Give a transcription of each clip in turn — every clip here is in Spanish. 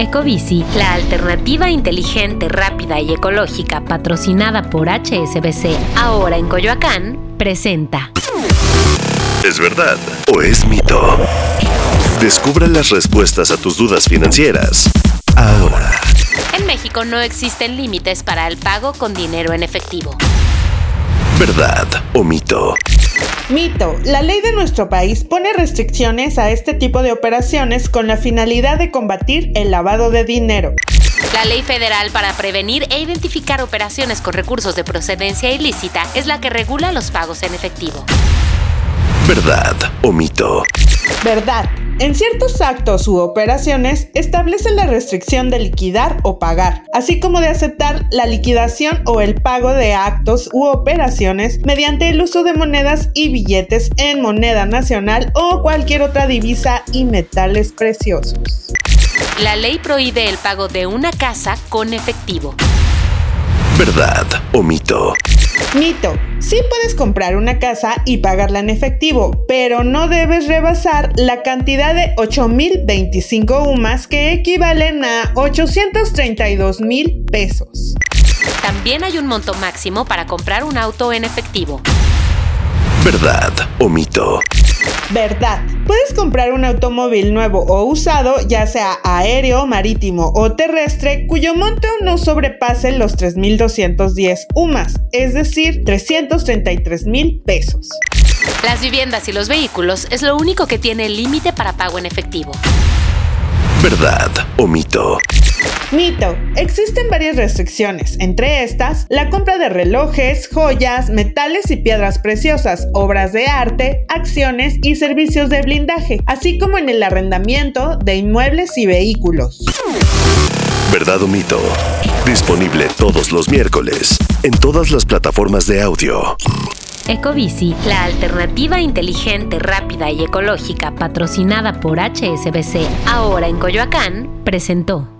Ecobici, la alternativa inteligente, rápida y ecológica patrocinada por HSBC, ahora en Coyoacán, presenta. ¿Es verdad o es mito? Descubra las respuestas a tus dudas financieras. Ahora. En México no existen límites para el pago con dinero en efectivo. ¿Verdad o mito? Mito. La ley de nuestro país pone restricciones a este tipo de operaciones con la finalidad de combatir el lavado de dinero. La ley federal para prevenir e identificar operaciones con recursos de procedencia ilícita es la que regula los pagos en efectivo. ¿Verdad o mito? Verdad. En ciertos actos u operaciones establecen la restricción de liquidar o pagar, así como de aceptar la liquidación o el pago de actos u operaciones mediante el uso de monedas y billetes en moneda nacional o cualquier otra divisa y metales preciosos. La ley prohíbe el pago de una casa con efectivo. ¿Verdad o mito? Mito. Sí puedes comprar una casa y pagarla en efectivo, pero no debes rebasar la cantidad de 8.025 UMAS que equivalen a 832 mil pesos. También hay un monto máximo para comprar un auto en efectivo. ¿Verdad o mito? Verdad. Puedes comprar un automóvil nuevo o usado, ya sea aéreo, marítimo o terrestre, cuyo monto no sobrepase los 3.210 UMAS, es decir, 333 mil pesos. Las viviendas y los vehículos es lo único que tiene límite para pago en efectivo. ¿Verdad o mito? Mito. Existen varias restricciones, entre estas, la compra de relojes, joyas, metales y piedras preciosas, obras de arte, acciones y servicios de blindaje, así como en el arrendamiento de inmuebles y vehículos. ¿Verdad o mito? Disponible todos los miércoles en todas las plataformas de audio. Ecobici, la alternativa inteligente, rápida y ecológica patrocinada por HSBC, ahora en Coyoacán, presentó.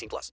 18 plus.